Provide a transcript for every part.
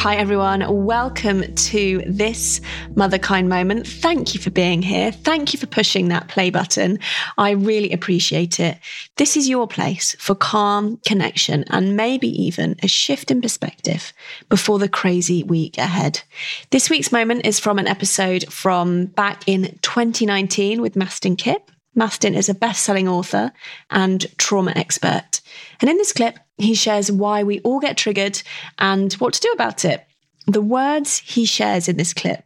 Hi, everyone. Welcome to this Motherkind moment. Thank you for being here. Thank you for pushing that play button. I really appreciate it. This is your place for calm connection and maybe even a shift in perspective before the crazy week ahead. This week's moment is from an episode from back in 2019 with Mastin Kipp. Mastin is a best selling author and trauma expert. And in this clip, he shares why we all get triggered and what to do about it. The words he shares in this clip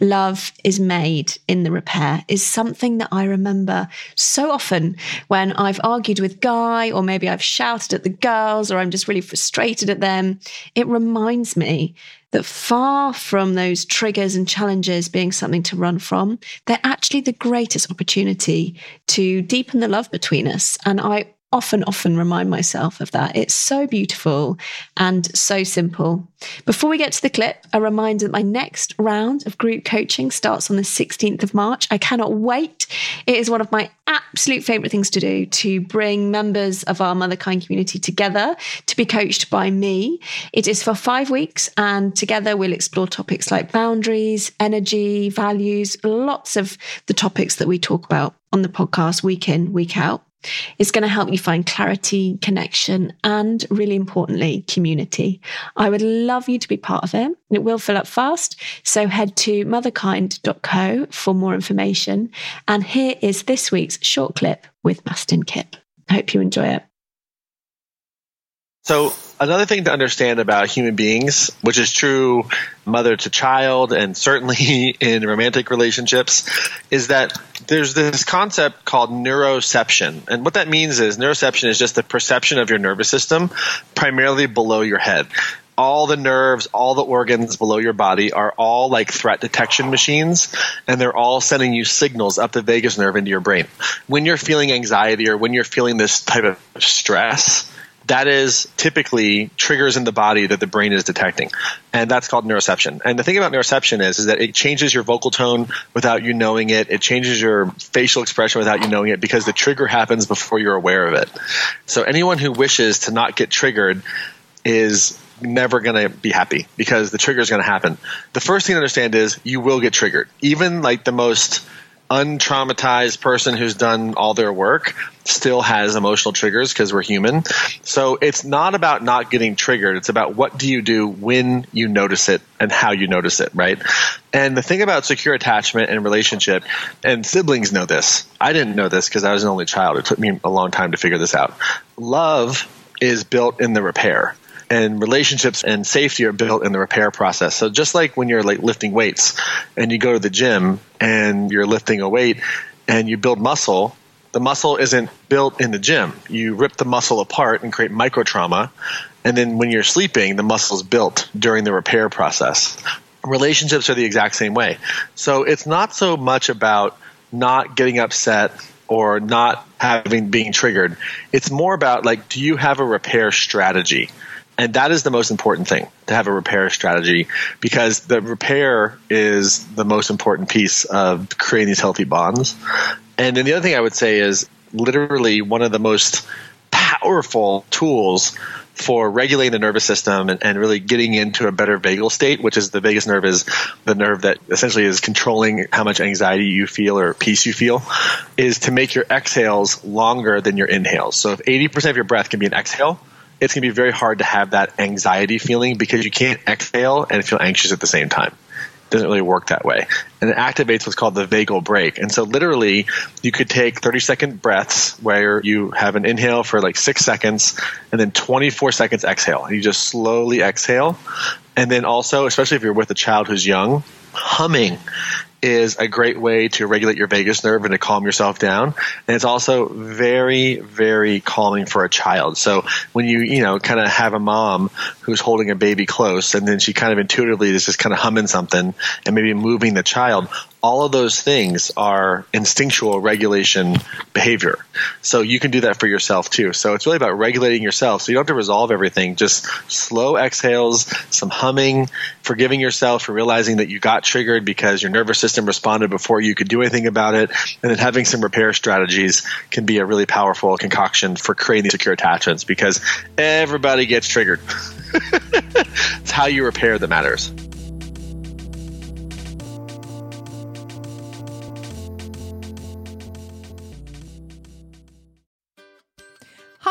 love is made in the repair is something that I remember so often when I've argued with Guy, or maybe I've shouted at the girls, or I'm just really frustrated at them. It reminds me that far from those triggers and challenges being something to run from, they're actually the greatest opportunity to deepen the love between us. And I often, often remind myself of that. It's so beautiful and so simple. Before we get to the clip, a reminder that my next round of group coaching starts on the 16th of March. I cannot wait. It is one of my absolute favorite things to do to bring members of our Motherkind community together to be coached by me. It is for five weeks, and together we'll explore topics like boundaries, energy, values, lots of the topics that we talk about on the podcast week in, week out. It's going to help you find clarity, connection, and really importantly, community. I would love you to be part of it. It will fill up fast. So head to motherkind.co for more information. And here is this week's short clip with Mastin Kipp. Hope you enjoy it. So, another thing to understand about human beings, which is true mother to child and certainly in romantic relationships, is that there's this concept called neuroception. And what that means is neuroception is just the perception of your nervous system primarily below your head all the nerves, all the organs below your body are all like threat detection machines, and they're all sending you signals up the vagus nerve into your brain. When you're feeling anxiety or when you're feeling this type of stress, that is typically triggers in the body that the brain is detecting. And that's called neuroception. And the thing about neuroception is, is that it changes your vocal tone without you knowing it. It changes your facial expression without you knowing it because the trigger happens before you're aware of it. So anyone who wishes to not get triggered is never going to be happy because the trigger is going to happen. The first thing to understand is you will get triggered. Even like the most untraumatized person who's done all their work still has emotional triggers because we're human. So it's not about not getting triggered. It's about what do you do when you notice it and how you notice it, right? And the thing about secure attachment and relationship, and siblings know this. I didn't know this because I was an only child. It took me a long time to figure this out. Love is built in the repair and relationships and safety are built in the repair process. So just like when you're like lifting weights and you go to the gym and you're lifting a weight and you build muscle, the muscle isn't built in the gym. You rip the muscle apart and create micro trauma. And then when you're sleeping, the muscle is built during the repair process. Relationships are the exact same way. So it's not so much about not getting upset or not having being triggered. It's more about like, do you have a repair strategy? And that is the most important thing to have a repair strategy because the repair is the most important piece of creating these healthy bonds. And then the other thing I would say is literally one of the most powerful tools for regulating the nervous system and, and, really getting into a better vagal state, which is the vagus nerve is the nerve that essentially is controlling how much anxiety you feel or peace you feel, is to make your exhales longer than your inhales. So if 80% of your breath can be an exhale, it's going to be very hard to have that anxiety feeling because you can't exhale and feel anxious at the same time. It doesn't really work that way. And it activates what's called the vagal brake. And so literally you could take 30 second breaths where you have an inhale for like six seconds and then 24 seconds exhale. And you just slowly exhale. And then also, especially if you're with a child who's young, humming is a great way to regulate your vagus nerve and to calm yourself down. And it's also very, very calming for a child. So when you, you know, kind of have a mom who's holding a baby close and then she kind of intuitively is just kind of humming something and maybe moving the child, all of those things are instinctual regulation behavior. So you can do that for yourself too. So it's really about regulating yourself. So you don't have to resolve everything. Just slow exhales, some humming, forgiving yourself for realizing that you got triggered because your nervous system responded before you could do anything about it. And then having some repair strategies can be a really powerful concoction for creating secure attachments because everybody gets triggered. it's how you repair that matters.